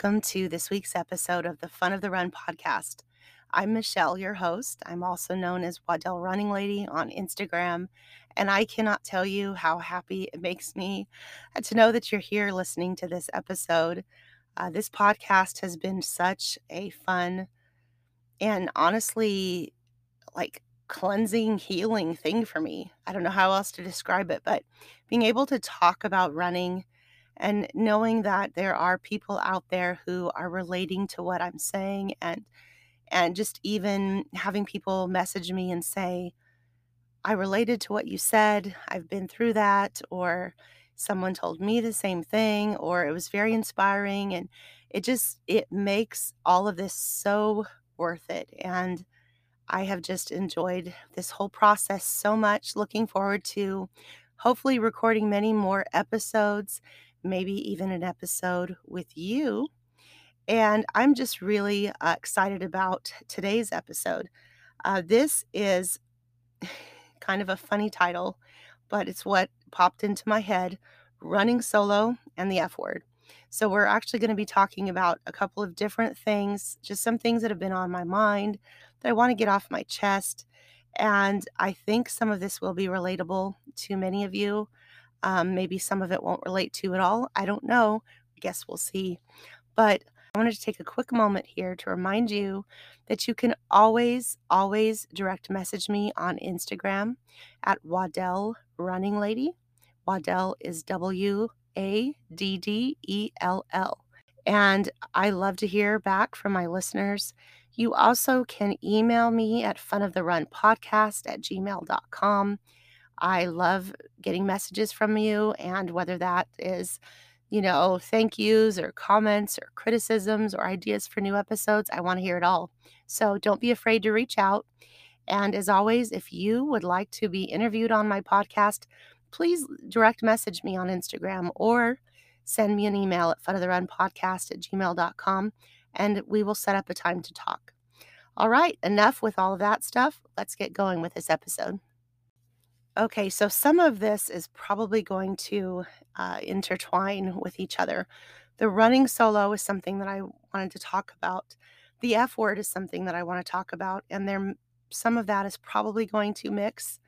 welcome to this week's episode of the Fun of the Run podcast. I'm Michelle, your host. I'm also known as Waddell Running Lady on Instagram, and I cannot tell you how happy it makes me uh, to know that you're here listening to this episode. Uh, this podcast has been such a fun and honestly, like cleansing, healing thing for me. I don't know how else to describe it, but being able to talk about running and knowing that there are people out there who are relating to what I'm saying and and just even having people message me and say I related to what you said. I've been through that or someone told me the same thing or it was very inspiring and it just it makes all of this so worth it and I have just enjoyed this whole process so much. Looking forward to hopefully recording many more episodes maybe even an episode with you. And I'm just really uh, excited about today's episode. Uh, this is kind of a funny title, but it's what popped into my head running solo and the F word. So, we're actually going to be talking about a couple of different things, just some things that have been on my mind that I want to get off my chest. And I think some of this will be relatable to many of you. Um, maybe some of it won't relate to at all. I don't know. I guess we'll see. But I wanted to take a quick moment here to remind you that you can always, always direct message me on Instagram at Waddell Running Lady. Waddell is W A D D E L L. And I love to hear back from my listeners. You also can email me at funoftherunpodcast at gmail.com. I love getting messages from you, and whether that is, you know, thank yous or comments or criticisms or ideas for new episodes, I want to hear it all. So don't be afraid to reach out. And as always, if you would like to be interviewed on my podcast, please direct message me on Instagram or send me an email at funoftherunpodcast at gmail.com and we will set up a time to talk. All right, enough with all of that stuff. Let's get going with this episode. Okay, so some of this is probably going to uh, intertwine with each other. The running solo is something that I wanted to talk about. The F word is something that I want to talk about, and there some of that is probably going to mix,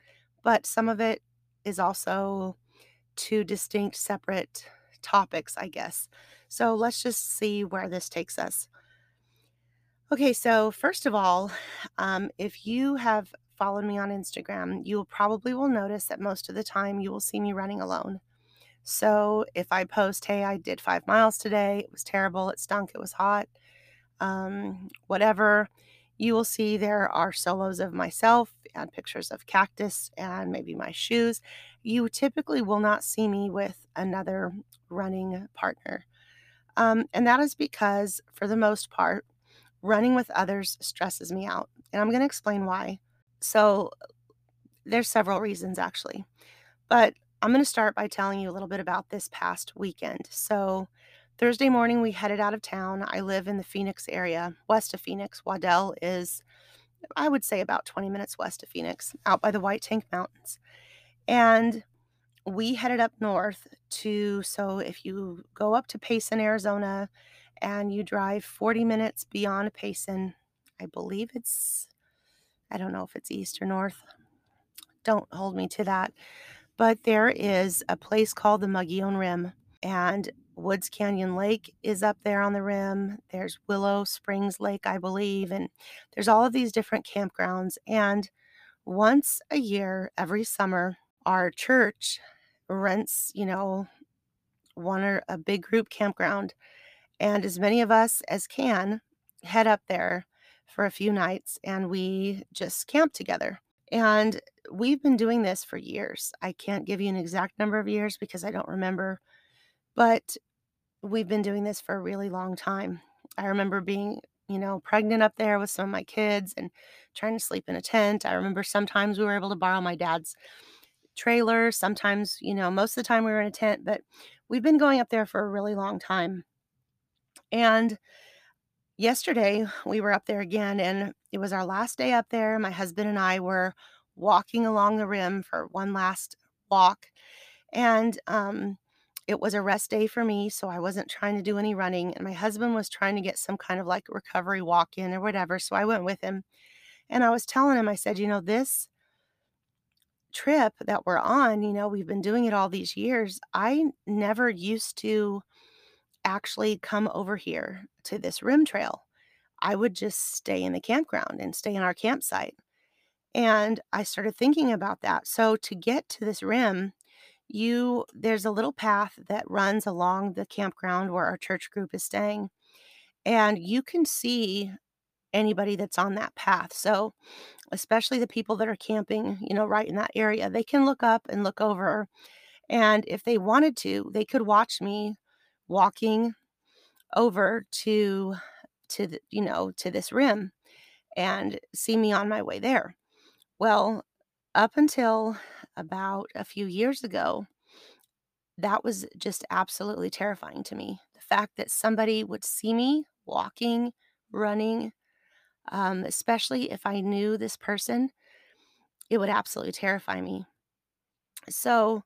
but some of it is also two distinct, separate topics, I guess. So let's just see where this takes us. Okay, so first of all, um, if you have followed me on Instagram, you probably will notice that most of the time you will see me running alone. So if I post, hey, I did five miles today, it was terrible, it stunk, it was hot, um, whatever, you will see there are solos of myself and pictures of cactus and maybe my shoes. You typically will not see me with another running partner. Um, and that is because, for the most part, running with others stresses me out. And I'm going to explain why. So there's several reasons actually. But I'm going to start by telling you a little bit about this past weekend. So Thursday morning we headed out of town. I live in the Phoenix area, west of Phoenix. Waddell is I would say about 20 minutes west of Phoenix, out by the White Tank Mountains. And we headed up north to so if you go up to Payson, Arizona, and you drive 40 minutes beyond Payson, I believe it's I don't know if it's east or north. Don't hold me to that. But there is a place called the Mogollon Rim, and Woods Canyon Lake is up there on the rim. There's Willow Springs Lake, I believe, and there's all of these different campgrounds. And once a year, every summer, our church rents, you know, one or a big group campground. And as many of us as can head up there for a few nights and we just camped together. And we've been doing this for years. I can't give you an exact number of years because I don't remember, but we've been doing this for a really long time. I remember being, you know, pregnant up there with some of my kids and trying to sleep in a tent. I remember sometimes we were able to borrow my dad's trailer. Sometimes, you know, most of the time we were in a tent, but we've been going up there for a really long time. And yesterday we were up there again and it was our last day up there. My husband and I were walking along the rim for one last walk. And um, it was a rest day for me, so I wasn't trying to do any running, and my husband was trying to get some kind of like recovery walk in or whatever, so I went with him. And I was telling him, I said, you know, this trip that we're on, you know, we've been doing it all these years. I never used to actually come over here to this rim trail. I would just stay in the campground and stay in our campsite. And I started thinking about that. So to get to this rim, you there's a little path that runs along the campground where our church group is staying. And you can see anybody that's on that path. So, especially the people that are camping, you know, right in that area, they can look up and look over. And if they wanted to, they could watch me walking over to to the, you know, to this rim and see me on my way there. Well, up until about a few years ago, that was just absolutely terrifying to me. The fact that somebody would see me walking, running, um, especially if I knew this person, it would absolutely terrify me. So,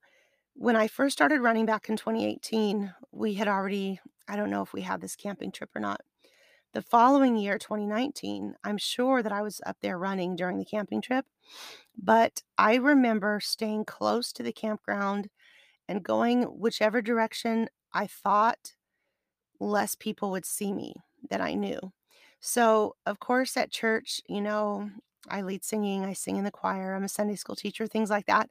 when I first started running back in 2018, we had already, I don't know if we had this camping trip or not. The following year, 2019, I'm sure that I was up there running during the camping trip, but I remember staying close to the campground and going whichever direction I thought less people would see me that I knew. So, of course, at church, you know, I lead singing, I sing in the choir, I'm a Sunday school teacher, things like that.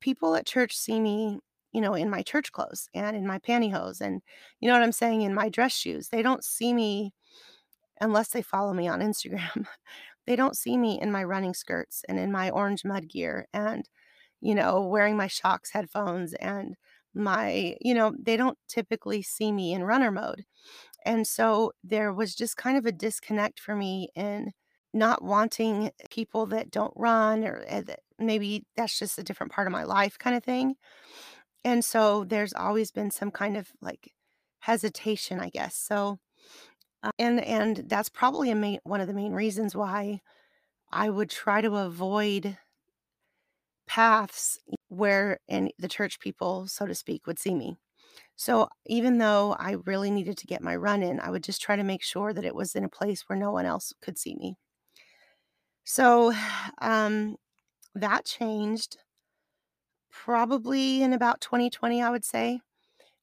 People at church see me, you know, in my church clothes and in my pantyhose and, you know what I'm saying, in my dress shoes. They don't see me unless they follow me on Instagram. they don't see me in my running skirts and in my orange mud gear and, you know, wearing my Shokz headphones and my, you know, they don't typically see me in runner mode. And so there was just kind of a disconnect for me in not wanting people that don't run or uh, that maybe that's just a different part of my life kind of thing. And so there's always been some kind of like hesitation, I guess. So uh, and and that's probably a main one of the main reasons why I would try to avoid paths where and the church people, so to speak, would see me. So even though I really needed to get my run in, I would just try to make sure that it was in a place where no one else could see me. So um, that changed probably in about 2020, I would say.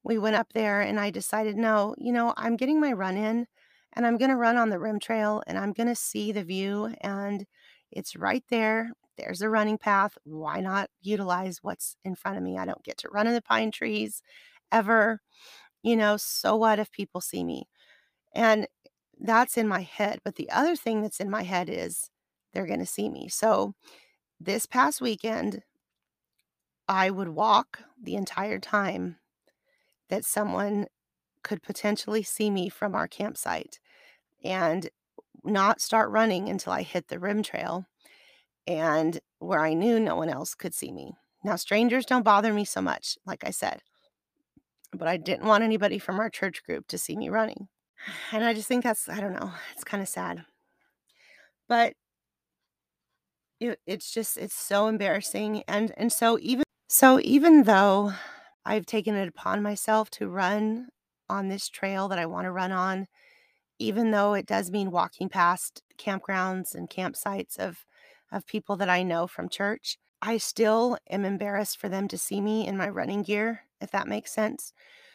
We went up there and I decided, no, you know, I'm getting my run in and I'm going to run on the rim trail and I'm going to see the view and it's right there. There's a running path. Why not utilize what's in front of me? I don't get to run in the pine trees ever. You know, so what if people see me? And that's in my head. But the other thing that's in my head is they're going to see me. So this past weekend, I would walk the entire time that someone could potentially see me from our campsite and not start running until I hit the rim trail and where I knew no one else could see me. Now, strangers don't bother me so much, like I said, but I didn't want anybody from our church group to see me running. And I just think that's, I don't know, it's kind of sad. But it, it's just, it's so embarrassing. And, and so even, so even though I've taken it upon myself to run on this trail that I want to run on, even though it does mean walking past campgrounds and campsites of of people that I know from church, I still am embarrassed for them to see me in my running gear, if that makes sense.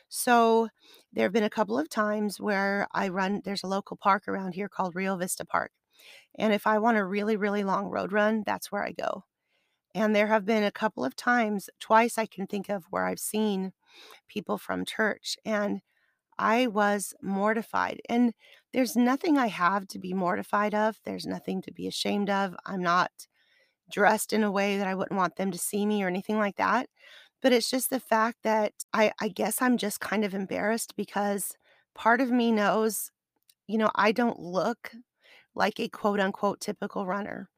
So there have been a couple of times where I run, there's a local park around here called Rio Vista Park. And if I want a really, really long road run, that's where I go. And there have been a couple of times, twice I can think of, where I've seen people from church. And I was mortified. And there's nothing I have to be mortified of. There's nothing to be ashamed of. I'm not dressed in a way that I wouldn't want them to see me or anything like that. But it's just the fact that I, I guess I'm just kind of embarrassed because part of me knows, you know, I don't look like a quote unquote typical runner.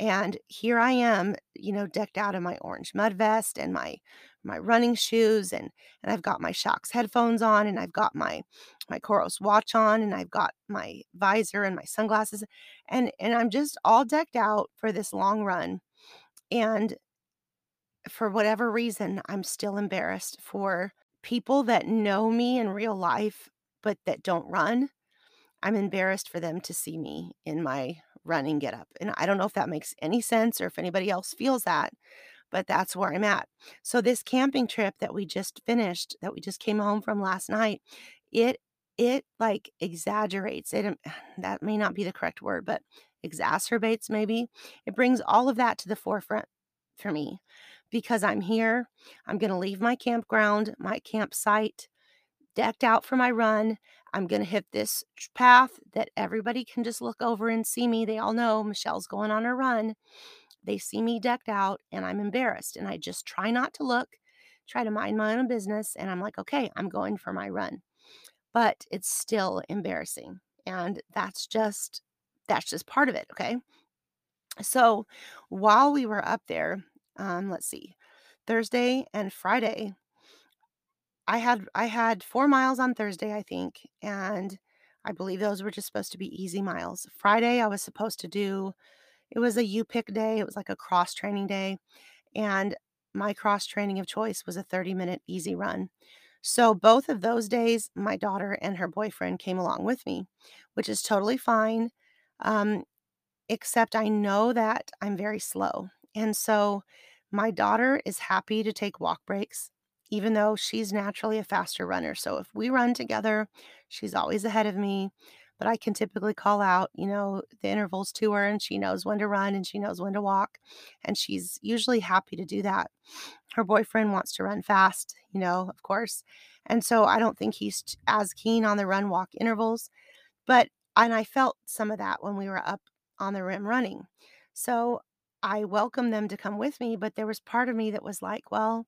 And here I am, you know, decked out in my orange mud vest and my my running shoes and and I've got my Shokz headphones on and I've got my my Coros watch on and I've got my visor and my sunglasses and and I'm just all decked out for this long run. And for whatever reason, I'm still embarrassed for people that know me in real life, but that don't run, I'm embarrassed for them to see me in my running get up. And I don't know if that makes any sense or if anybody else feels that, but that's where I'm at. So this camping trip that we just finished, that we just came home from last night, it it like exaggerates it. Um, that may not be the correct word, but exacerbates maybe. It brings all of that to the forefront for me because I'm here. I'm going to leave my campground, my campsite decked out for my run. I'm going to hit this path that everybody can just look over and see me. They all know Michelle's going on a run. They see me decked out and I'm embarrassed. And I just try not to look, try to mind my own business. And I'm like, okay, I'm going for my run. But it's still embarrassing. And that's just, that's just part of it. Okay. So while we were up there, um, let's see, Thursday and Friday, I had I had 4 miles on Thursday, I think, and I believe those were just supposed to be easy miles. Friday, I was supposed to do it was a U-Pick day, it was like a cross training day, and my cross training of choice was a 30-minute easy run. So both of those days, my daughter and her boyfriend came along with me, which is totally fine. Um, except I know that I'm very slow. And so my daughter is happy to take walk breaks even though she's naturally a faster runner. So if we run together, she's always ahead of me. But I can typically call out, you know, the intervals to her and she knows when to run and she knows when to walk. And she's usually happy to do that. Her boyfriend wants to run fast, you know, of course. And so I don't think he's as keen on the run walk intervals. But, and I felt some of that when we were up on the rim running. So I welcomed them to come with me, but there was part of me that was like, well,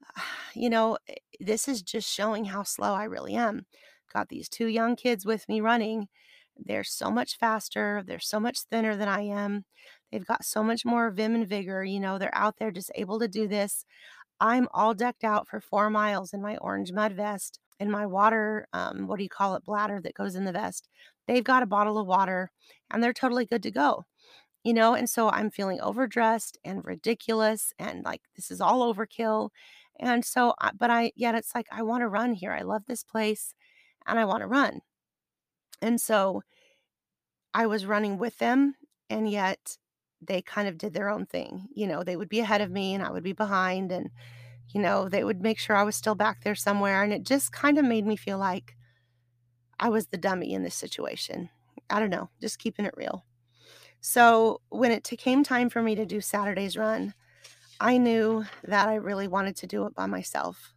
you know, eh, this is just showing how slow I really am. Got these two young kids with me running. They're so much faster. They're so much thinner than I am. They've got so much more vim and vigor. You know, they're out there just able to do this. I'm all decked out for four miles in my orange mud vest and my water, um, what do you call it, bladder that goes in the vest. They've got a bottle of water and they're totally good to go you know and so i'm feeling overdressed and ridiculous and like this is all overkill and so, but I, yet it's like, I want to run here. I love this place and I want to run. And so I was running with them, and yet they kind of did their own thing. You know, they would be ahead of me and I would be behind, and, you know, they would make sure I was still back there somewhere. And it just kind of made me feel like I was the dummy in this situation. I don't know, just keeping it real. So when it came time for me to do Saturday's run, I knew that I really wanted to do it by myself.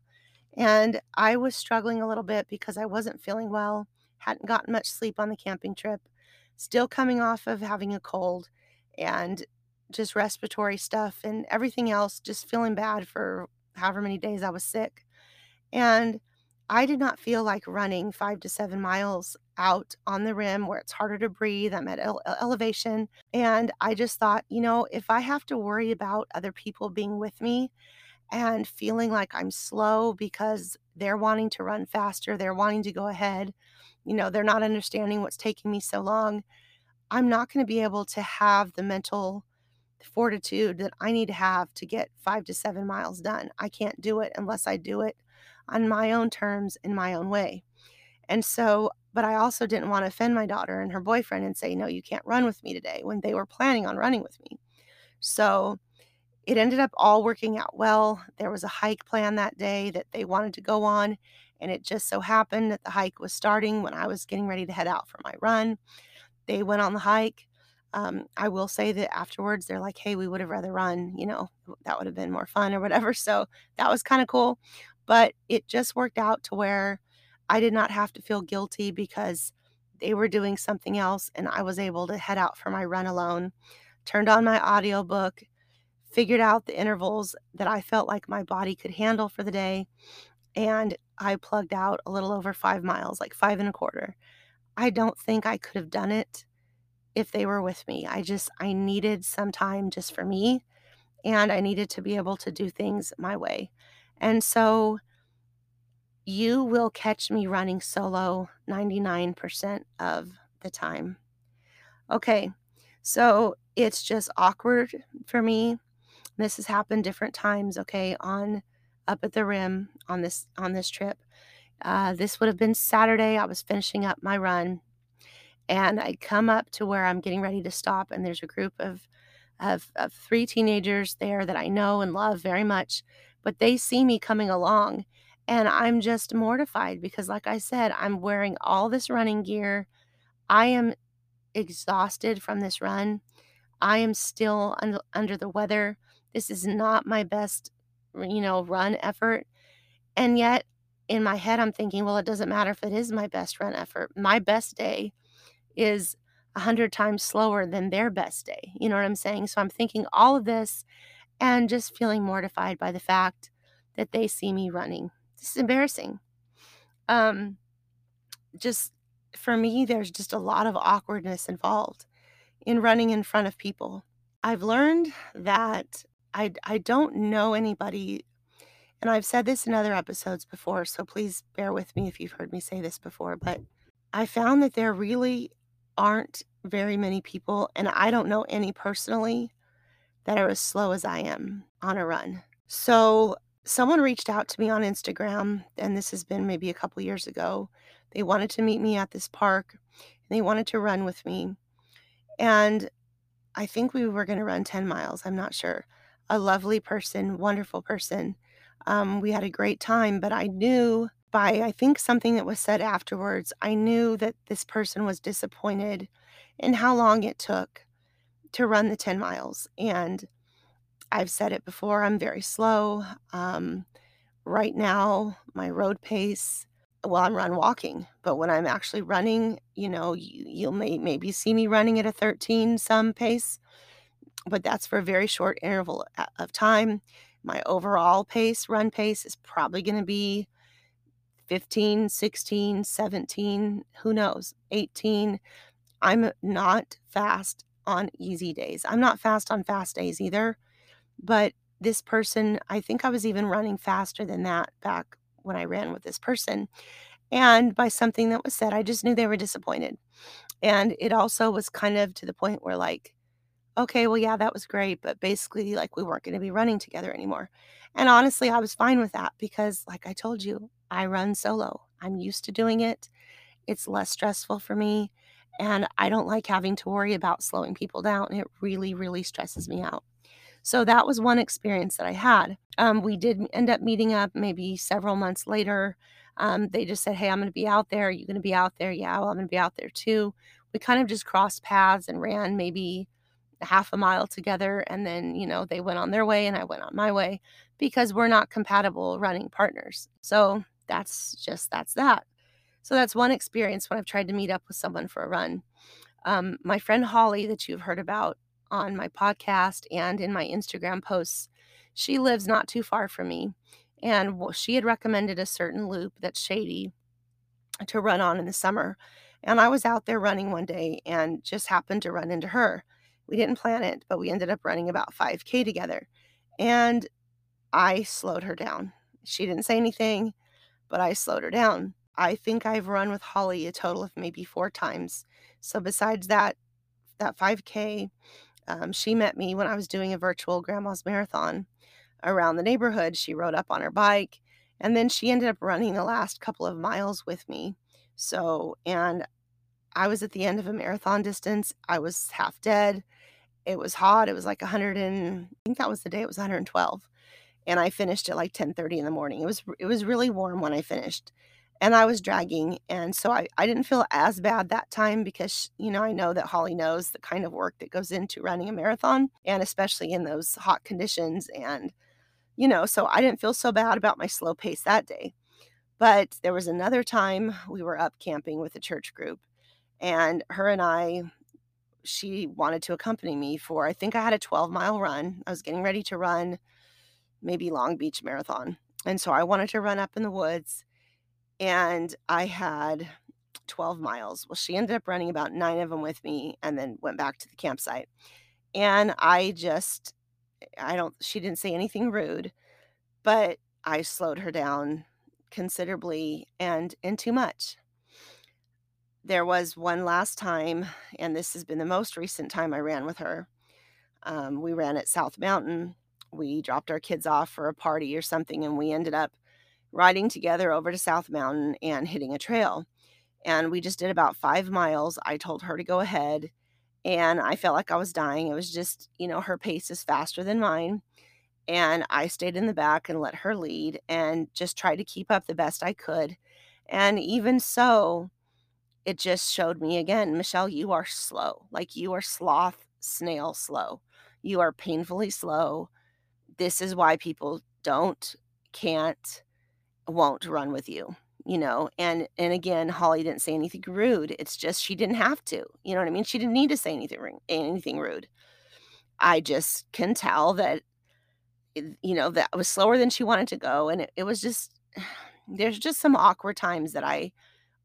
And I was struggling a little bit because I wasn't feeling well, hadn't gotten much sleep on the camping trip, still coming off of having a cold and just respiratory stuff and everything else, just feeling bad for however many days I was sick. And I did not feel like running five to seven miles out on the rim where it's harder to breathe. I'm at ele- elevation. And I just thought, you know, if I have to worry about other people being with me and feeling like I'm slow because they're wanting to run faster, they're wanting to go ahead, you know, they're not understanding what's taking me so long, I'm not going to be able to have the mental fortitude that I need to have to get five to seven miles done. I can't do it unless I do it on my own terms in my own way. And so, but I also didn't want to offend my daughter and her boyfriend and say, no, you can't run with me today when they were planning on running with me. So it ended up all working out well. There was a hike plan that day that they wanted to go on. And it just so happened that the hike was starting when I was getting ready to head out for my run. They went on the hike. Um, I will say that afterwards, they're like, hey, we would have rather run, you know, that would have been more fun or whatever. So that was kind of cool. But it just worked out to where I did not have to feel guilty because they were doing something else and I was able to head out for my run alone. Turned on my audiobook, figured out the intervals that I felt like my body could handle for the day, and I plugged out a little over five miles, like five and a quarter. I don't think I could have done it if they were with me. I just, I needed some time just for me, and I needed to be able to do things my way. And so you will catch me running solo 99% of the time. Okay, so it's just awkward for me. This has happened different times, okay, on up at the rim on this on this trip. Uh, this would have been Saturday. I was finishing up my run, and I come up to where I'm getting ready to stop, and there's a group of of, of three teenagers there that I know and love very much, but they see me coming along, and I'm just mortified because, like I said, I'm wearing all this running gear. I am exhausted from this run. I am still un- under the weather. This is not my best, you know, run effort. And yet, in my head, I'm thinking, well, it doesn't matter if it is my best run effort. My best day is a hundred times slower than their best day. You know what I'm saying? So I'm thinking all of this and just feeling mortified by the fact that they see me running. This is embarrassing. Um, just for me, there's just a lot of awkwardness involved in running in front of people. I've learned that I, I don't know anybody, and I've said this in other episodes before, so please bear with me if you've heard me say this before, but I found that there really aren't very many people, and I don't know any personally, that are as slow as I am on a run. So someone reached out to me on Instagram, and this has been maybe a couple years ago. They wanted to meet me at this park, and they wanted to run with me. And I think we were going to run 10 miles. I'm not sure. A lovely person, wonderful person. Um, we had a great time, but I knew by, I think, something that was said afterwards, I knew that this person was disappointed in how long it took to run the 10 miles. And I've said it before, I'm very slow. Um, right now, my road pace well, I'm run walking, but when I'm actually running, you know, you, you'll may, maybe see me running at a 13 some pace, but that's for a very short interval of time. My overall pace, run pace, is probably going to be 15, 16, 17, who knows, 18. I'm not fast on easy days. I'm not fast on fast days either, but this person, I think I was even running faster than that back when I ran with this person. And by something that was said, I just knew they were disappointed. And it also was kind of to the point where, like, okay, well, yeah, that was great, but basically, like, we weren't going to be running together anymore. And honestly, I was fine with that because, like I told you, I run solo. I'm used to doing it. It's less stressful for me. And I don't like having to worry about slowing people down. It really, really stresses me out. So that was one experience that I had. Um, we did end up meeting up maybe several months later. Um, they just said, Hey, I'm going to be out there. Are you going to be out there? Yeah, well, I'm going to be out there too. We kind of just crossed paths and ran maybe half a mile together. And then, you know, they went on their way and I went on my way because we're not compatible running partners. So that's just, that's that. So that's one experience when I've tried to meet up with someone for a run. Um, my friend Holly, that you've heard about on my podcast and in my Instagram posts, she lives not too far from me. And she had recommended a certain loop that's shady to run on in the summer. And I was out there running one day and just happened to run into her. We didn't plan it, but we ended up running about 5K together. And I slowed her down. She didn't say anything, but I slowed her down. I think I've run with Holly a total of maybe four times. So besides that, that 5K, um, she met me when I was doing a virtual grandma's marathon around the neighborhood. She rode up on her bike and then she ended up running the last couple of miles with me. So, and I was at the end of a marathon distance. I was half dead. It was hot. It was like 100 and I think that was the day it was 112. And I finished at like 10:30 in the morning. It was it was really warm when I finished. And I was dragging and so I I didn't feel as bad that time because you know, I know that Holly knows the kind of work that goes into running a marathon and especially in those hot conditions and you know, so I didn't feel so bad about my slow pace that day. But there was another time we were up camping with a church group, and her and I, she wanted to accompany me for, I think I had a 12 mile run. I was getting ready to run maybe Long Beach Marathon. And so I wanted to run up in the woods, and I had 12 miles. Well, she ended up running about nine of them with me and then went back to the campsite. And I just I don't she didn't say anything rude, but I slowed her down considerably and and too much. There was one last time, and this has been the most recent time I ran with her. Um, we ran at South Mountain. we dropped our kids off for a party or something, and we ended up riding together over to South Mountain and hitting a trail. And we just did about five miles. I told her to go ahead, and I felt like I was dying. It was just, you know, her pace is faster than mine. And I stayed in the back and let her lead and just tried to keep up the best I could. And even so, it just showed me again, Michelle, you are slow. Like you are sloth, snail slow. You are painfully slow. This is why people don't, can't, won't run with you you know and and again holly didn't say anything rude it's just she didn't have to you know what i mean? She didn't need to say anything anything rude. I just can tell that eh, you know that was slower than she wanted to go and it, it was just there's just some awkward times that i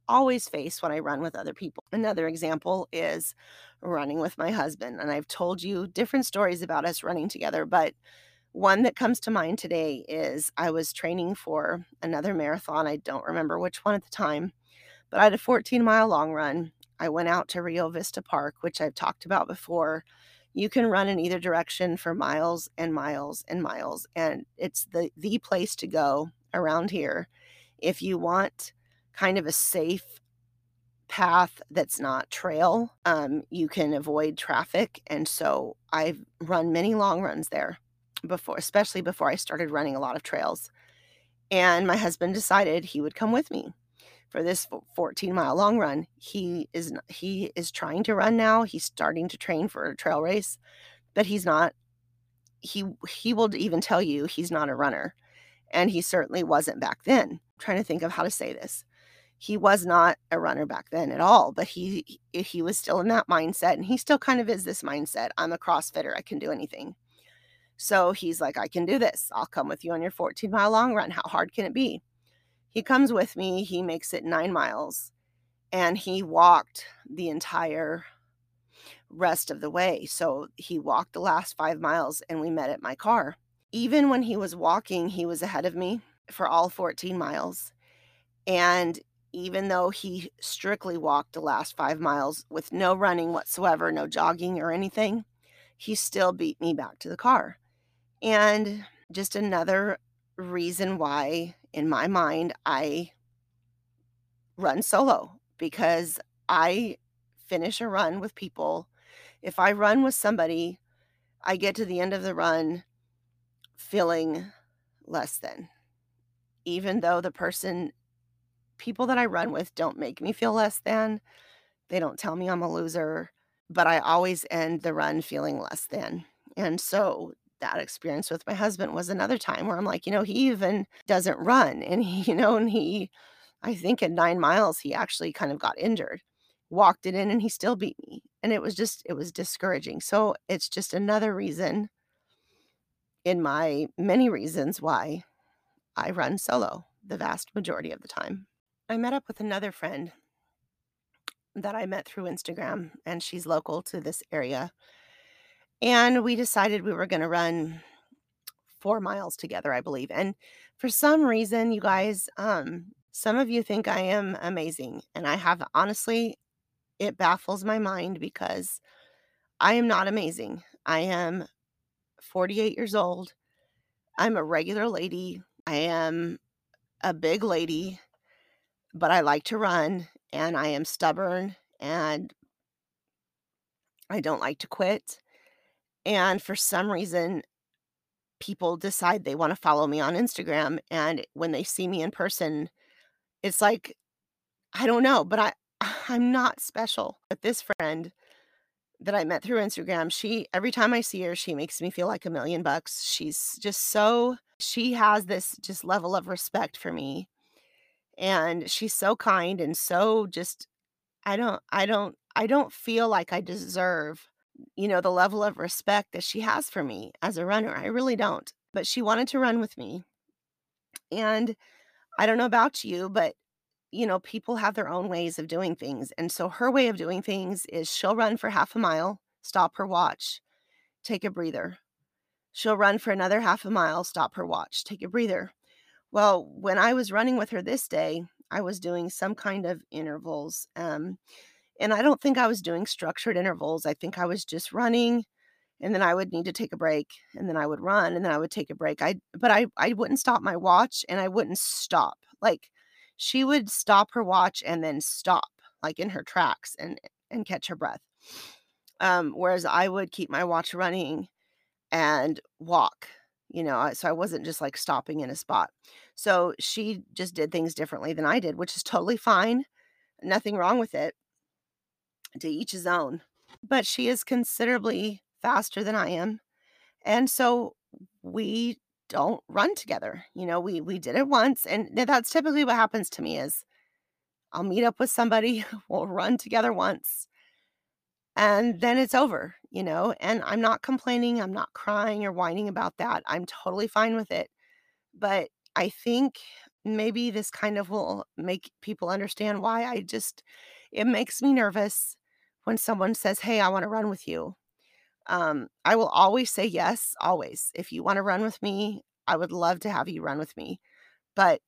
always face when i run with other people. Another example is running with my husband and i've told you different stories about us running together but one that comes to mind today is I was training for another marathon. I don't remember which one at the time, but I had a 14 mile long run. I went out to Rio Vista Park, which I've talked about before. You can run in either direction for miles and miles and miles, and it's the the place to go around here if you want kind of a safe path that's not trail. Um, you can avoid traffic, and so I've run many long runs there before, especially before I started running a lot of trails. And my husband decided he would come with me for this 14 mile long run. He is he is trying to run now. He's starting to train for a trail race, but he's not he he will even tell you he's not a runner. And he certainly wasn't back then. I'm trying to think of how to say this. He was not a runner back then at all, but he he was still in that mindset and he still kind of is this mindset. I'm a CrossFitter. I can do anything. So he's like, I can do this. I'll come with you on your 14 mile long run. How hard can it be? He comes with me. He makes it nine miles and he walked the entire rest of the way. So he walked the last five miles and we met at my car. Even when he was walking, he was ahead of me for all 14 miles. And even though he strictly walked the last five miles with no running whatsoever, no jogging or anything, he still beat me back to the car. And just another reason why, in my mind, I run solo because I finish a run with people. If I run with somebody, I get to the end of the run feeling less than. Even though the person, people that I run with don't make me feel less than, they don't tell me I'm a loser, but I always end the run feeling less than. And so that experience with my husband was another time where I'm like, you know, he even doesn't run. And he, you know, and he, I think at nine miles, he actually kind of got injured, walked it in, and he still beat me. And it was just, it was discouraging. So it's just another reason in my many reasons why I run solo the vast majority of the time. I met up with another friend that I met through Instagram, and she's local to this area. And we decided we were going to run four miles together, I believe. And for some reason, you guys, um, some of you think I am amazing. And I have honestly, it baffles my mind because I am not amazing. I am 48 years old. I'm a regular lady. I am a big lady, but I like to run and I am stubborn and I don't like to quit. And for some reason, people decide they want to follow me on Instagram. And when they see me in person, it's like, I don't know, but I, I'm not special. But this friend that I met through Instagram, she, every time I see her, she makes me feel like a million bucks. She's just so, she has this just level of respect for me. And she's so kind and so just, I don't, I don't, I don't feel like I deserve you know, the level of respect that she has for me as a runner. I really don't. But she wanted to run with me. And I don't know about you, but you know, people have their own ways of doing things. And so her way of doing things is she'll run for half a mile, stop her watch, take a breather. She'll run for another half a mile, stop her watch, take a breather. Well, when I was running with her this day, I was doing some kind of intervals. Um, and I don't think I was doing structured intervals. I think I was just running and then I would need to take a break and then I would run and then I would take a break. I but I I wouldn't stop my watch and I wouldn't stop. Like she would stop her watch and then stop like in her tracks and and catch her breath. Um whereas I would keep my watch running and walk, you know, so I wasn't just like stopping in a spot. So she just did things differently than I did, which is totally fine. Nothing wrong with it. To each his own. But she is considerably faster than I am. And so we don't run together. You know, we we did it once and that's typically what happens to me is I'll meet up with somebody, we'll run together once and then it's over, you know, and I'm not complaining, I'm not crying or whining about that. I'm totally fine with it. But I think maybe this kind of will make people understand why I just it makes me nervous when someone says, "Hey, I want to run with you." Um, I will always say yes, always. If you want to run with me, I would love to have you run with me. But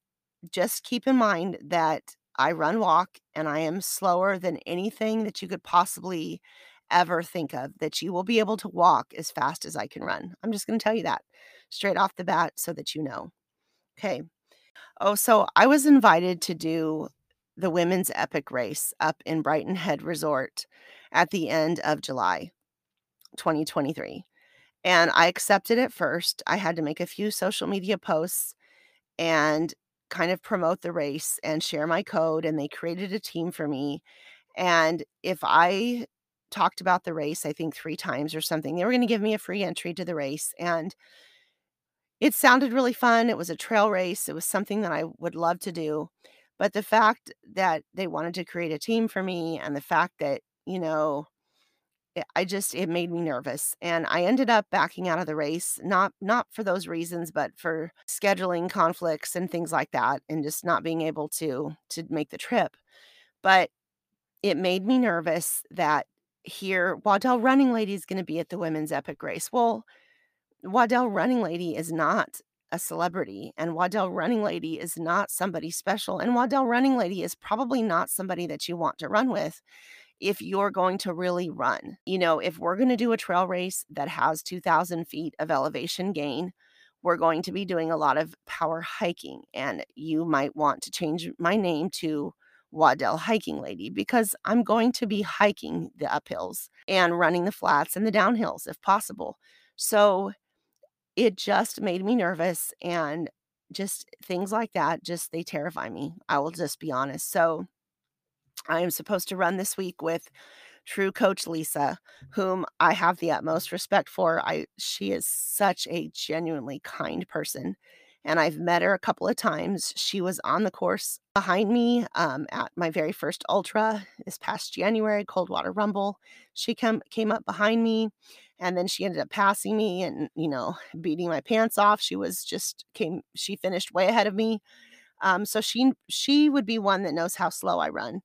just keep in mind that I run walk and I am slower than anything that you could possibly ever think of, that you will be able to walk as fast as I can run. I'm just going to tell you that straight off the bat so that you know. Okay. Oh, so I was invited to do the women's epic race up in Brian Head Resort at the end of July 2023. And I accepted it first. I had to make a few social media posts and kind of promote the race and share my code. And they created a team for me. And if I talked about the race, I think three times or something, they were going to give me a free entry to the race. And it sounded really fun. It was a trail race, it was something that I would love to do. But the fact that they wanted to create a team for me and the fact that, you know, I just it made me nervous and I ended up backing out of the race not not for those reasons but for scheduling conflicts and things like that and just not being able to to make the trip. But it made me nervous that here Waddell Running Lady is going to be at the women's epic race. Well, Waddell Running Lady is not a celebrity and Waddell Running Lady is not somebody special and Waddell Running Lady is probably not somebody that you want to run with if you're going to really run. You know, if we're going to do a trail race that has 2,000 feet of elevation gain, we're going to be doing a lot of power hiking. And you might want to change my name to Waddell Hiking Lady because I'm going to be hiking the uphills and running the flats and the downhills if possible. So it just made me nervous and just things like that just they terrify me. I will just be honest. So I am supposed to run this week with true coach Lisa, whom I have the utmost respect for. I she is such a genuinely kind person. And I've met her a couple of times. She was on the course behind me um, at my very first ultra this past January, Coldwater Rumble. She came came up behind me, and then she ended up passing me and you know beating my pants off. She was just came. She finished way ahead of me. Um, so she she would be one that knows how slow I run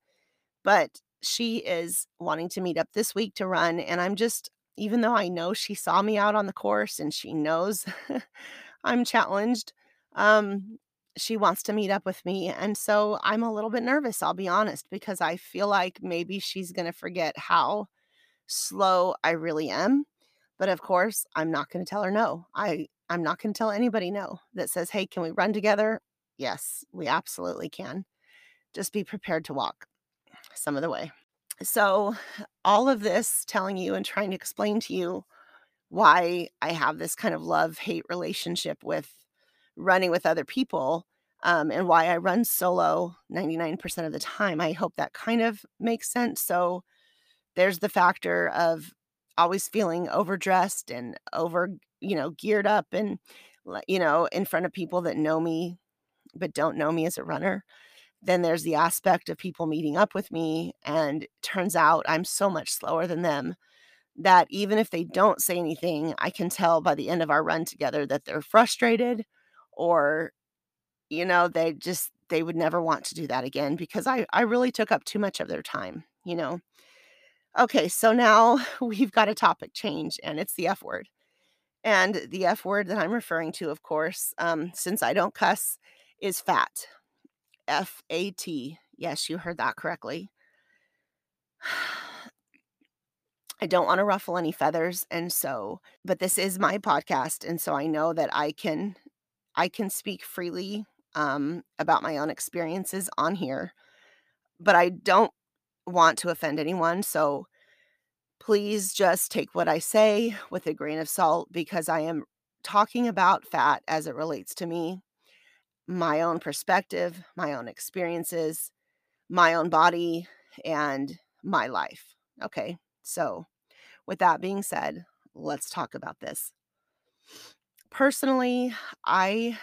but she is wanting to meet up this week to run. And I'm just, even though I know she saw me out on the course and she knows I'm challenged, um, she wants to meet up with me. And so I'm a little bit nervous, I'll be honest, because I feel like maybe she's going to forget how slow I really am. But of course, I'm not going to tell her no. I, I'm not going to tell anybody no that says, hey, can we run together? Yes, we absolutely can. Just be prepared to walk some of the way. So, all of this telling you and trying to explain to you why I have this kind of love hate relationship with running with other people um, and why I run solo 99% of the time. I hope that kind of makes sense. So, there's the factor of always feeling overdressed and over, you know, geared up and, you know, in front of people that know me but don't know me as a runner then there's the aspect of people meeting up with me and turns out I'm so much slower than them that even if they don't say anything, I can tell by the end of our run together that they're frustrated or you know, they just they would never want to do that again because I I really took up too much of their time, you know. Okay, so now we've got a topic change and it's the F word. And the F word that I'm referring to, of course, um, since I don't cuss, is fat. F A T. Yes, you heard that correctly. I don't want to ruffle any feathers and so but this is my podcast and so I know that I can I can speak freely um about my own experiences on here. But I don't want to offend anyone, so please just take what I say with a grain of salt because I am talking about fat as it relates to me, my own perspective, my own experiences, my own body, and my life. Okay, so with that being said, let's talk about this. Personally, I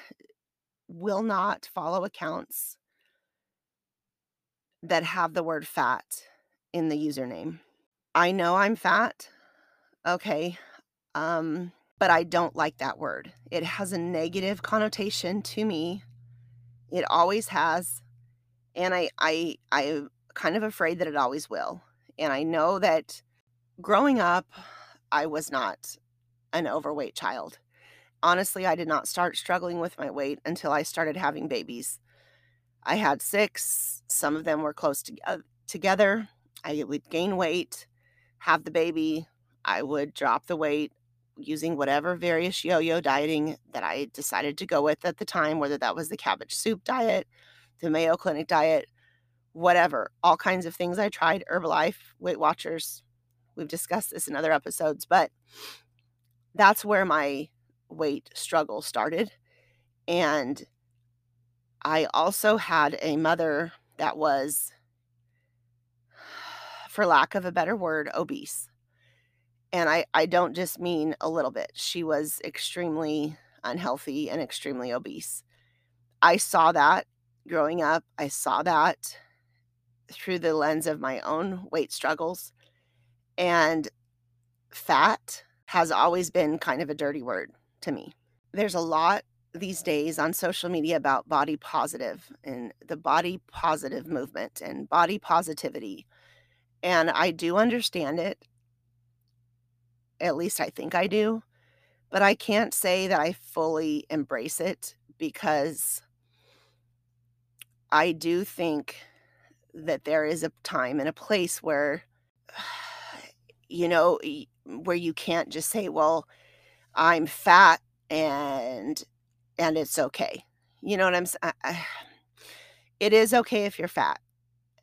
will not follow accounts that have the word fat in the username. I know I'm fat. Okay. Um, but I don't like that word. It has a negative connotation to me. It always has. And I I I'm kind of afraid that it always will. And I know that growing up, I was not an overweight child. Honestly, I did not start struggling with my weight until I started having babies. I had 6, some of them were close to, uh, together. I would gain weight, have the baby, I would drop the weight using whatever various yo-yo dieting that I decided to go with at the time, whether that was the cabbage soup diet, the Mayo Clinic diet, whatever. All kinds of things I tried, Herbalife, Weight Watchers. We've discussed this in other episodes, but that's where my weight struggle started. And I also had a mother that was, for lack of a better word, obese. And I, I don't just mean a little bit. She was extremely unhealthy and extremely obese. I saw that growing up. I saw that through the lens of my own weight struggles. And fat has always been kind of a dirty word to me. There's a lot these days on social media about body positive and the body positive movement and body positivity. And I do understand it. At least I think I do. But I can't say that I fully embrace it because I do think that there is a time and a place where, you know, where you can't just say, well, I'm fat and and it's okay. You know what I'm saying? It is okay if you're fat,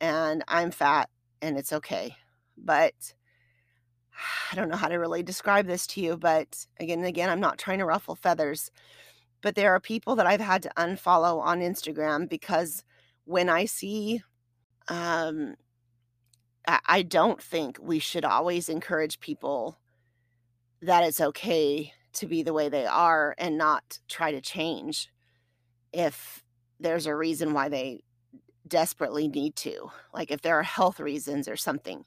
and I'm fat, and it's okay. But I don't know how to really describe this to you. But again and again, I'm not trying to ruffle feathers. But there are people that I've had to unfollow on Instagram because when I see, um, I, I don't think we should always encourage people that it's okay to be the way they are and not try to change if there's a reason why they desperately need to like if there are health reasons or something.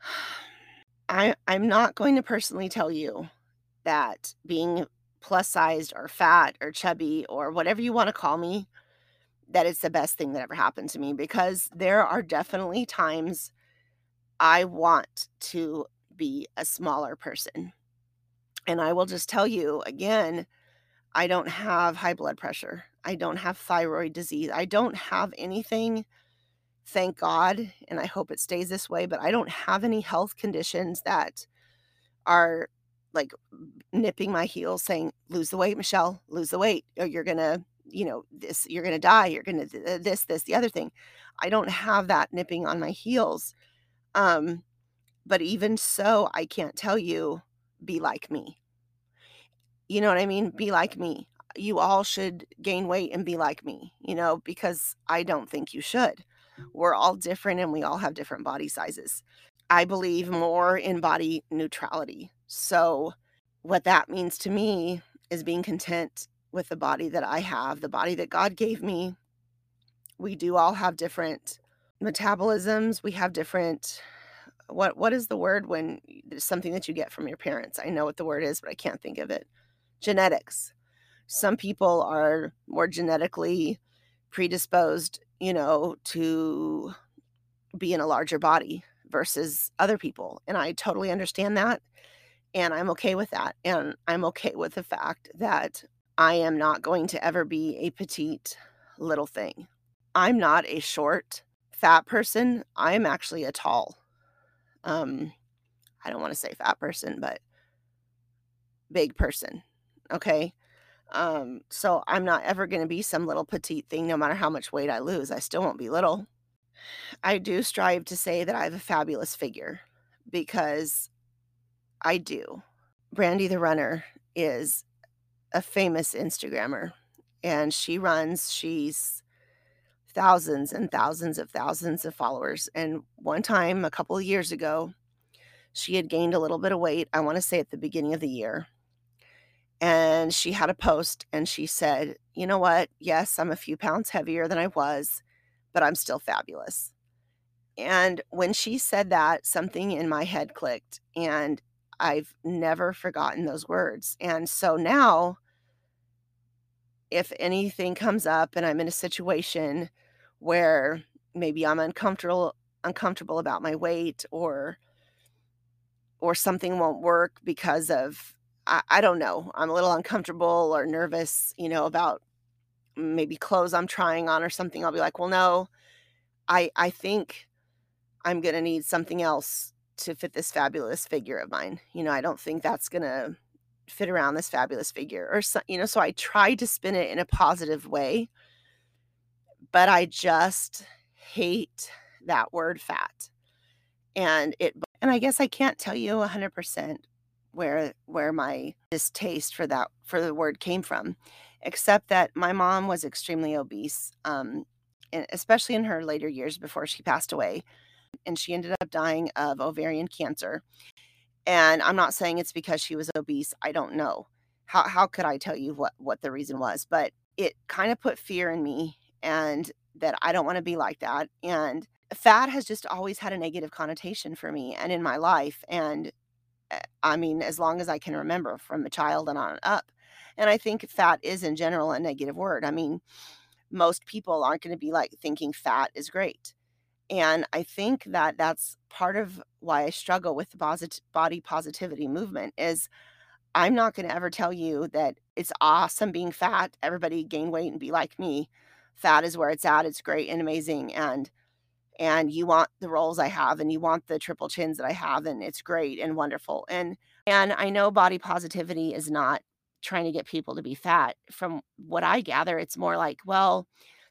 I i'm not going to personally tell you that being plus sized or fat or chubby or whatever you want to call me that it's the best thing that ever happened to me because there are definitely times i want to be a smaller person and I will just tell you again, I don't have high blood pressure. I don't have thyroid disease. I don't have anything, thank God, and I hope it stays this way, but I don't have any health conditions that are like nipping my heels saying, lose the weight, Michelle, lose the weight, or you're going to, you know, this, you're going to die, you're going to this, this, the other thing. I don't have that nipping on my heels. Um, but even so, I can't tell you be like me. You know what I mean? Be like me. You all should gain weight and be like me, you know, because I don't think you should. We're all different and we all have different body sizes. I believe more in body neutrality. So, what that means to me is being content with the body that I have, the body that God gave me. We do all have different metabolisms. We have different what what is the word when it's something that you get from your parents? I know what the word is, but I can't think of it. Genetics. Some people are more genetically predisposed, you know, to be in a larger body versus other people. And I totally understand that. And I'm okay with that. And I'm okay with the fact that I am not going to ever be a petite little thing. I'm not a short, fat person. I'm actually a tall um, I don't want to say fat person, but big person. Okay. Um, so I'm not ever going to be some little petite thing, no matter how much weight I lose. I still won't be little. I do strive to say that I have a fabulous figure because I do. Brandy the runner is a famous Instagrammer and she runs, she's thousands and thousands of thousands of followers. And one time, a couple of years ago, she had gained a little bit of weight, I want to say at the beginning of the year. And she had a post and she said, You know what? Yes, I'm a few pounds heavier than I was, but I'm still fabulous. And when she said that, something in my head clicked, and I've never forgotten those words. And so now, if anything comes up and I'm in a situation where maybe I'm uncomfortable uncomfortable about my weight or or something won't work because of I, I don't know, I'm a little uncomfortable or nervous, you know, about maybe clothes I'm trying on or something, I'll be like, well, no, I I think I'm gonna need something else to fit this fabulous figure of mine. You know, I don't think that's gonna fit around this fabulous figure or so, you know, so I try to spin it in a positive way. But I just hate that word fat. And it and I guess I can't tell you 100% where where my distaste for that for the word came from except that my mom was extremely obese um especially in her later years before she passed away and she ended up dying of ovarian cancer and I'm not saying it's because she was obese. I don't know. How how could I tell you what what the reason was? But it kind of put fear in me and that I don't want to be like that. And fat has just always had a negative connotation for me and in my life and eh, I mean as long as I can remember from a child and on up. And I think fat is in general a negative word. I mean, most people aren't going to be like thinking fat is great. And I think that that's part of why I struggle with the body positivity movement is I'm not going to ever tell you that it's awesome being fat. Everybody gain weight and be like me. Fat is where it's at. It's great and amazing. And and you want the rolls I have and you want the triple chins that I have and it's great and wonderful. And and I know body positivity is not trying to get people to be fat. From what I gather, it's more like, well,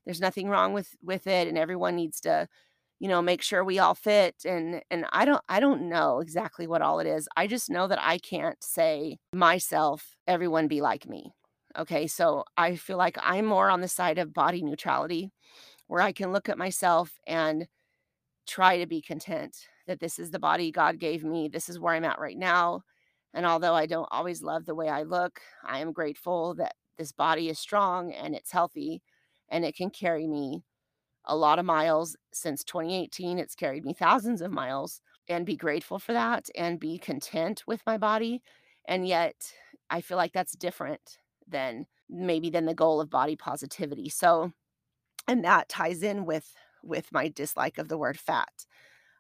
there's nothing wrong with with it and everyone needs to you know make sure we all fit and and i don't i don't know exactly what all it is i just know that i can't say myself everyone be like me okay so i feel like i'm more on the side of body neutrality where i can look at myself and try to be content that this is the body god gave me this is where i'm at right now and although i don't always love the way i look i am grateful that this body is strong and it's healthy and it can carry me a lot of miles since 2018. It's carried me thousands of miles and be grateful for that and be content with my body. And yet, I feel like that's different than maybe than the goal of body positivity. So, and that ties in with with my dislike of the word fat.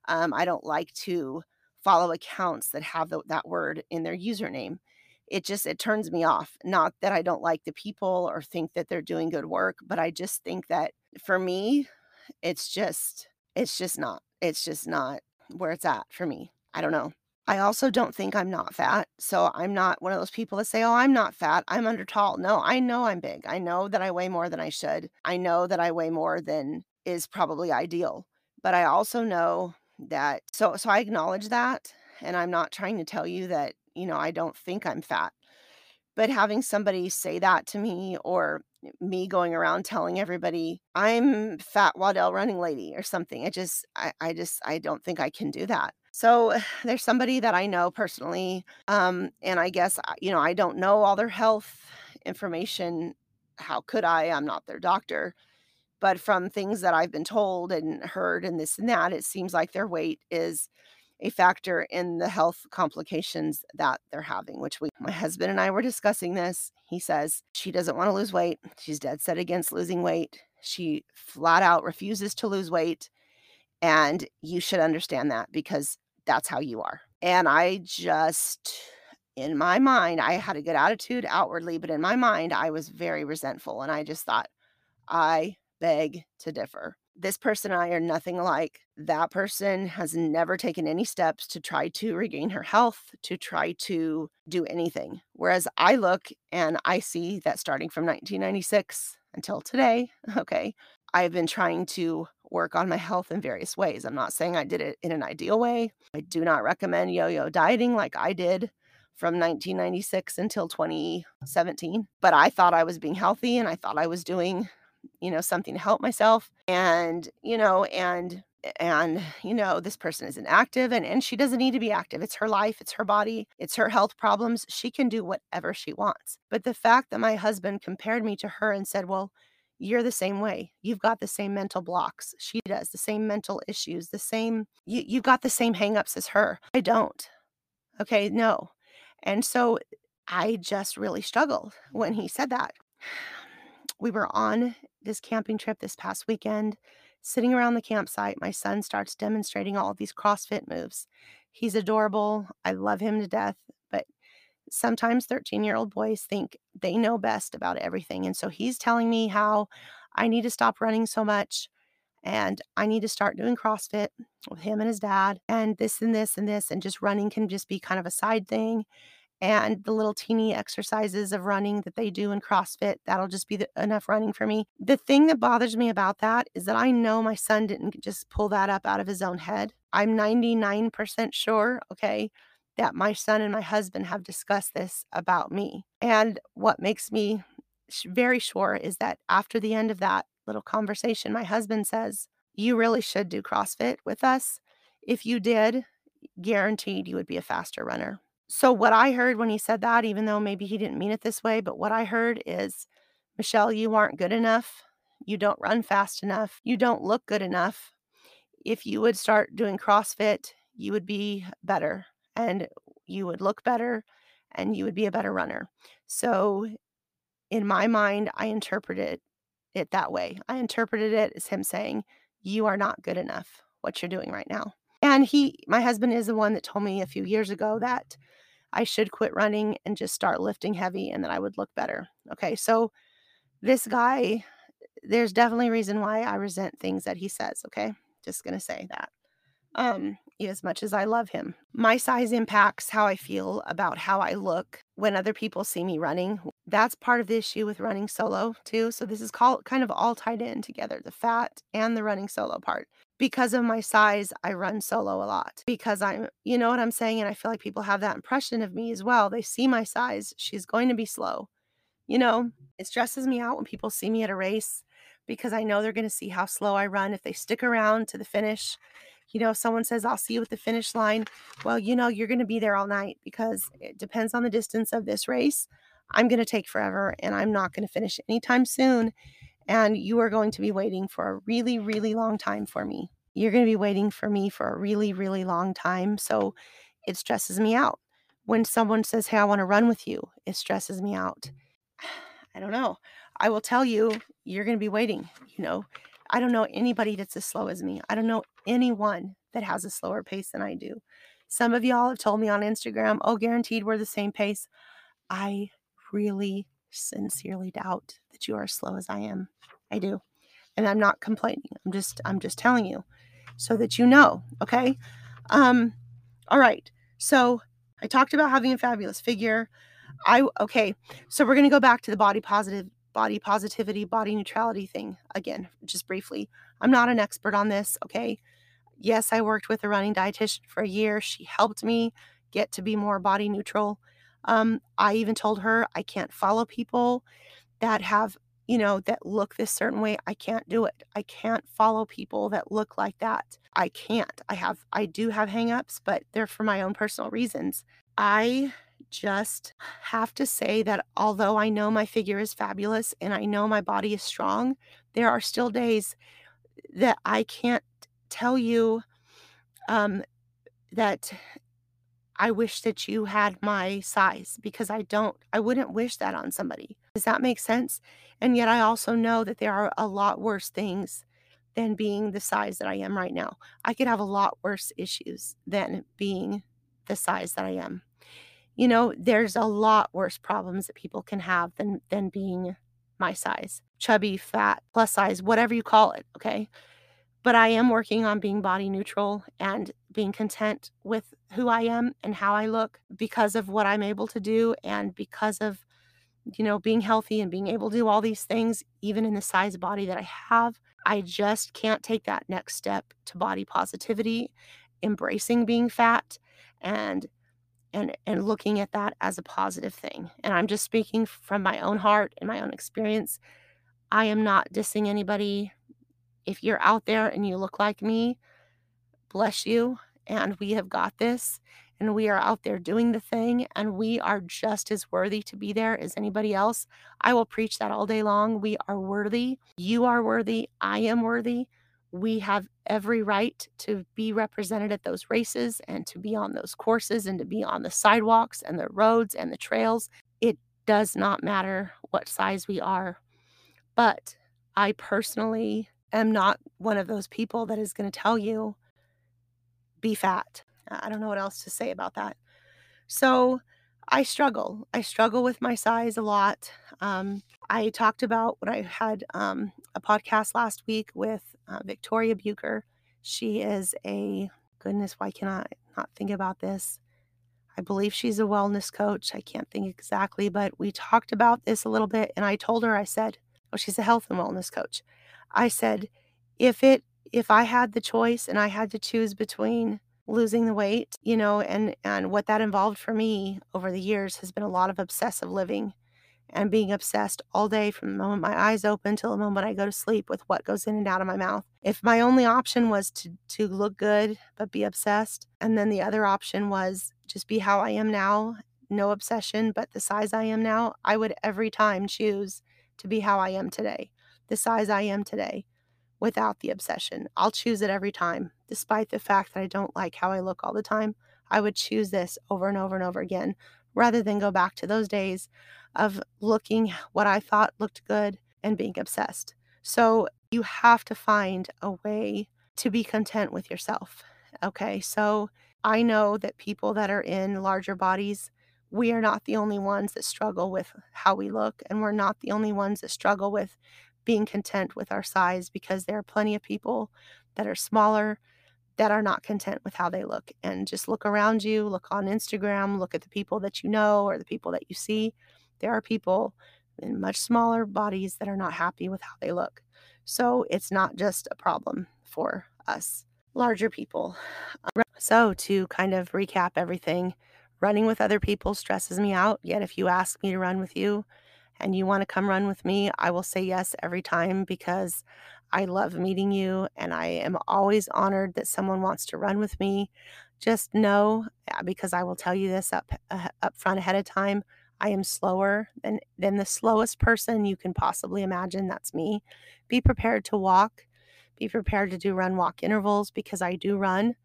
Um, I don't like to follow accounts that have the, that word in their username. It just it turns me off. Not that I don't like the people or think that they're doing good work, but I just think that for me, it's just it's just not. It's just not where it's at for me. I don't know. I also don't think I'm not fat. So I'm not one of those people that say, "Oh, I'm not fat. I'm under tall." No, I know I'm big. I know that I weigh more than I should. I know that I weigh more than is probably ideal. But I also know that so so I acknowledge that and I'm not trying to tell you that, you know, I don't think I'm fat. But having somebody say that to me or me going around telling everybody I'm fat Waddell running lady or something. I just I, I just I don't think I can do that. So there's somebody that I know personally. Um, and I guess you know, I don't know all their health information. How could I? I'm not their doctor. But from things that I've been told and heard and this and that, it seems like their weight is a factor in the health complications that they're having, which we, my husband and I were discussing this. He says she doesn't want to lose weight. She's dead set against losing weight. She flat out refuses to lose weight. And you should understand that because that's how you are. And I just, in my mind, I had a good attitude outwardly, but in my mind, I was very resentful. And I just thought, I beg to differ. this person and I are nothing alike. That person has never taken any steps to try to regain her health, to try to do anything. Whereas I look and I see that starting from 1996 until today, okay, I've been trying to work on my health in various ways. I'm not saying I did it in an ideal way. I do not recommend yo yo dieting like I did from 1996 until 2017. But I thought I was being healthy and I thought I was doing, you know, something to help myself. And, you know, and and you know this person isn't active and and she doesn't need to be active it's her life it's her body it's her health problems she can do whatever she wants but the fact that my husband compared me to her and said well you're the same way. You've got the same mental blocks. She does the same mental issues, the same, you, you've got the same hangups as her. I don't. Okay, no. And so I just really struggled when he said that. We were on this camping trip this past weekend, sitting around the campsite. My son starts demonstrating all of these CrossFit moves. He's adorable. I love him to death, but sometimes 13 year old boys think they know best about everything. And so he's telling me how I need to stop running so much and I need to start doing CrossFit with him and his dad and this and this and this. And just running can just be kind of a side thing. And the little teeny exercises of running that they do in CrossFit, that'll just be the, enough running for me. The thing that bothers me about that is that I know my son didn't just pull that up out of his own head. I'm 99% sure, okay, that my son and my husband have discussed this about me. And what makes me very sure is that after the end of that little conversation, my husband says, You really should do CrossFit with us. If you did, guaranteed you would be a faster runner. So, what I heard when he said that, even though maybe he didn't mean it this way, but what I heard is, Michelle, you aren't good enough. You don't run fast enough. You don't look good enough. If you would start doing CrossFit, you would be better and you would look better and you would be a better runner. So, in my mind, I interpreted it that way. I interpreted it as him saying, You are not good enough, what you're doing right now. And he, my husband, is the one that told me a few years ago that I should quit running and just start lifting heavy and that I would look better. Okay. So, this guy, there's definitely a reason why I resent things that he says. Okay. Just going to say that um, as much as I love him. My size impacts how I feel about how I look when other people see me running. That's part of the issue with running solo, too. So, this is called kind of all tied in together the fat and the running solo part. Because of my size, I run solo a lot because I'm, you know what I'm saying? And I feel like people have that impression of me as well. They see my size, she's going to be slow. You know, it stresses me out when people see me at a race because I know they're going to see how slow I run if they stick around to the finish you know, if someone says, I'll see you at the finish line, well, you know, you're going to be there all night because it depends on the distance of this race. I'm going to take forever and I'm not going to finish anytime soon. And you are going to be waiting for a really, really long time for me. You're going to be waiting for me for a really, really long time. So it stresses me out. When someone says, Hey, I want to run with you, it stresses me out. I don't know. I will tell you, you're going to be waiting. You know, I don't know anybody that's as slow as me. I don't know anyone that has a slower pace than I do. Some of y'all have told me on Instagram, oh, guaranteed we're the same pace. I really sincerely doubt that you are as slow as I am. I do. And I'm not complaining. I'm just I'm just telling you so that you know, okay? Um all right. So I talked about having a fabulous figure. I okay. So we're going to go back to the body positive body positivity, body neutrality thing again, just briefly. I'm not an expert on this, okay? Yes, I worked with a running dietitian for a year. She helped me get to be more body neutral. Um, I even told her I can't follow people that have, you know, that look this certain way. I can't do it. I can't follow people that look like that. I can't. I have, I do have hangups, but they're for my own personal reasons. I just have to say that although I know my figure is fabulous and I know my body is strong, there are still days that I can't tell you um, that I wish that you had my size because I don't, I wouldn't wish that on somebody. Does that make sense? And yet I also know that there are a lot worse things than being the size that I am right now. I could have a lot worse issues than being the size that I am you know, there's a lot worse problems that people can have than than being my size. Chubby, fat, plus size, whatever you call it, okay? But I am working on being body neutral and being content with who I am and how I look because of what I'm able to do and because of you know being healthy and being able to do all these things even in the size body that I have. I just can't take that next step to body positivity, embracing being fat and and and looking at that as a positive thing. And I'm just speaking from my own heart and my own experience. I am not dissing anybody. If you're out there and you look like me, bless you. And we have got this. And we are out there doing the thing. And we are just as worthy to be there as anybody else. I will preach that all day long. We are worthy. You are worthy. I am worthy. We have every right to be represented at those races and to be on those courses and to be on the sidewalks and the roads and the trails. It does not matter what size we are. But I personally am not one of those people that is going to tell you, be fat. I don't know what else to say about that. So I struggle. I struggle with my size a lot. Um, I talked about when I had um, a podcast last week with uh, Victoria Bucher. She is a, goodness, why can I not think about this? I believe she's a wellness coach. I can't think exactly, but we talked about this a little bit. And I told her, I said, oh, she's a health and wellness coach. I said, if it, if I had the choice and I had to choose between losing the weight, you know, and and what that involved for me over the years has been a lot of obsessive living and being obsessed all day from the moment my eyes open till the moment I go to sleep with what goes in and out of my mouth. If my only option was to to look good but be obsessed, and then the other option was just be how I am now, no obsession, but the size I am now, I would every time choose to be how I am today, the size I am today without the obsession. I'll choose it every time, despite the fact that I don't like how I look all the time. I would choose this over and over and over again rather than go back to those days of looking what I thought looked good and being obsessed. So you have to find a way to be content with yourself. Okay. So I know that people that are in larger bodies, we are not the only ones that struggle with how we look, and we're not the only ones that struggle with being content with our size because there are plenty of people that are smaller that are not content with how they look. And just look around you, look on Instagram, look at the people that you know or the people that you see. There are people in much smaller bodies that are not happy with how they look. So it's not just a problem for us larger people. So, to kind of recap everything, running with other people stresses me out. Yet, if you ask me to run with you, and you want to come run with me, I will say yes every time because I love meeting you and I am always honored that someone wants to run with me. Just know uh, because I will tell you this up uh, up front ahead of time, I am slower than than the slowest person you can possibly imagine. That's me. Be prepared to walk. Be prepared to do run walk intervals because I do run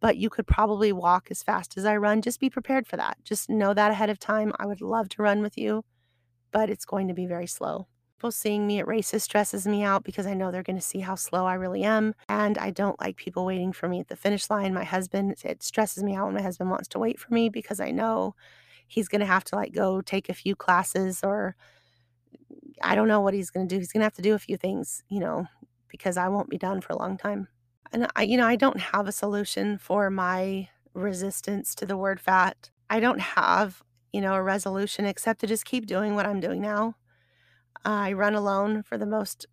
but you could probably walk as fast as I run. Just be prepared for that. Just know that ahead of time. I would love to run with you but it's going to be very slow. People seeing me at races stresses me out because I know they're going to see how slow I really am. And I don't like people waiting for me at the finish line. My husband, it stresses me out when my husband wants to wait for me because I know he's going to have to like go take a few classes or I don't know what he's going to do. He's going to have to do a few things, you know, because I won't be done for a long time. And I, you know, I don't have a solution for my resistance to the word fat. I don't have you know, a resolution except to just keep doing what I'm doing now. I run alone for the most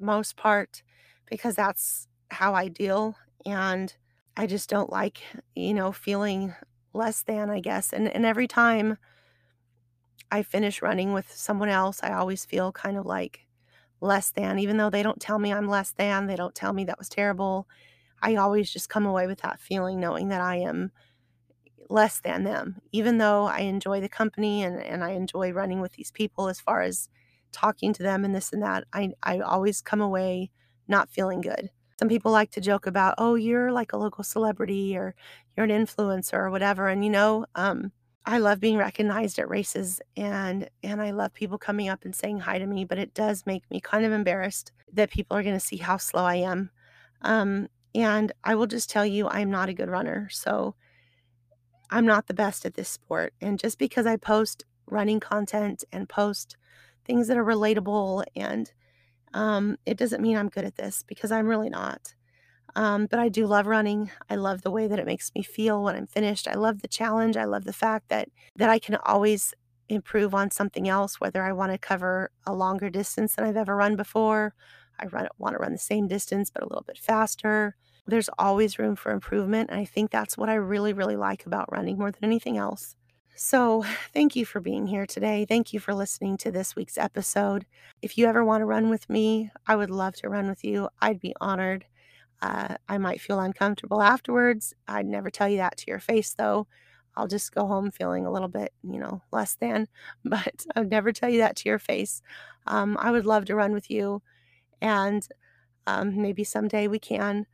most part because that's how I deal and I just don't like, you know, feeling less than, I guess. And and every time I finish running with someone else, I always feel kind of like less than even though they don't tell me I'm less than, they don't tell me that was terrible. I always just come away with that feeling knowing that I am less than them, even though I enjoy the company and, and I enjoy running with these people as far as talking to them and this and that. I, I always come away not feeling good. Some people like to joke about, oh, you're like a local celebrity or you're an influencer or whatever. And you know, um, I love being recognized at races and and I love people coming up and saying hi to me, but it does make me kind of embarrassed that people are going to see how slow I am. Um, and I will just tell you, I'm not a good runner. So I'm not the best at this sport. And just because I post running content and post things that are relatable and um, it doesn't mean I'm good at this because I'm really not. Um, but I do love running. I love the way that it makes me feel when I'm finished. I love the challenge. I love the fact that that I can always improve on something else, whether I want to cover a longer distance than I've ever run before. I run, want to run the same distance, but a little bit faster. There's always room for improvement. And I think that's what I really, really like about running more than anything else. So, thank you for being here today. Thank you for listening to this week's episode. If you ever want to run with me, I would love to run with you. I'd be honored. Uh, I might feel uncomfortable afterwards. I'd never tell you that to your face, though. I'll just go home feeling a little bit, you know, less than, but I'd never tell you that to your face. Um, I would love to run with you, and um, maybe someday we can.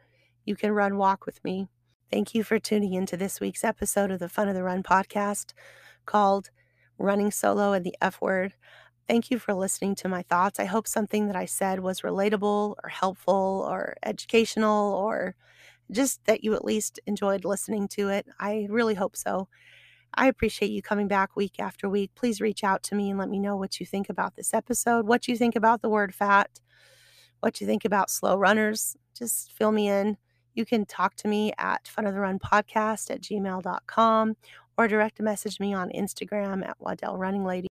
You can run walk with me. Thank you for tuning into this week's episode of the Fun of the Run podcast called Running Solo and the F Word. Thank you for listening to my thoughts. I hope something that I said was relatable or helpful or educational or just that you at least enjoyed listening to it. I really hope so. I appreciate you coming back week after week. Please reach out to me and let me know what you think about this episode, what you think about the word fat, what you think about slow runners. Just fill me in. You can talk to me at Fun of the Run Podcast at gmail.com or direct message me on Instagram at Waddell Running Lady.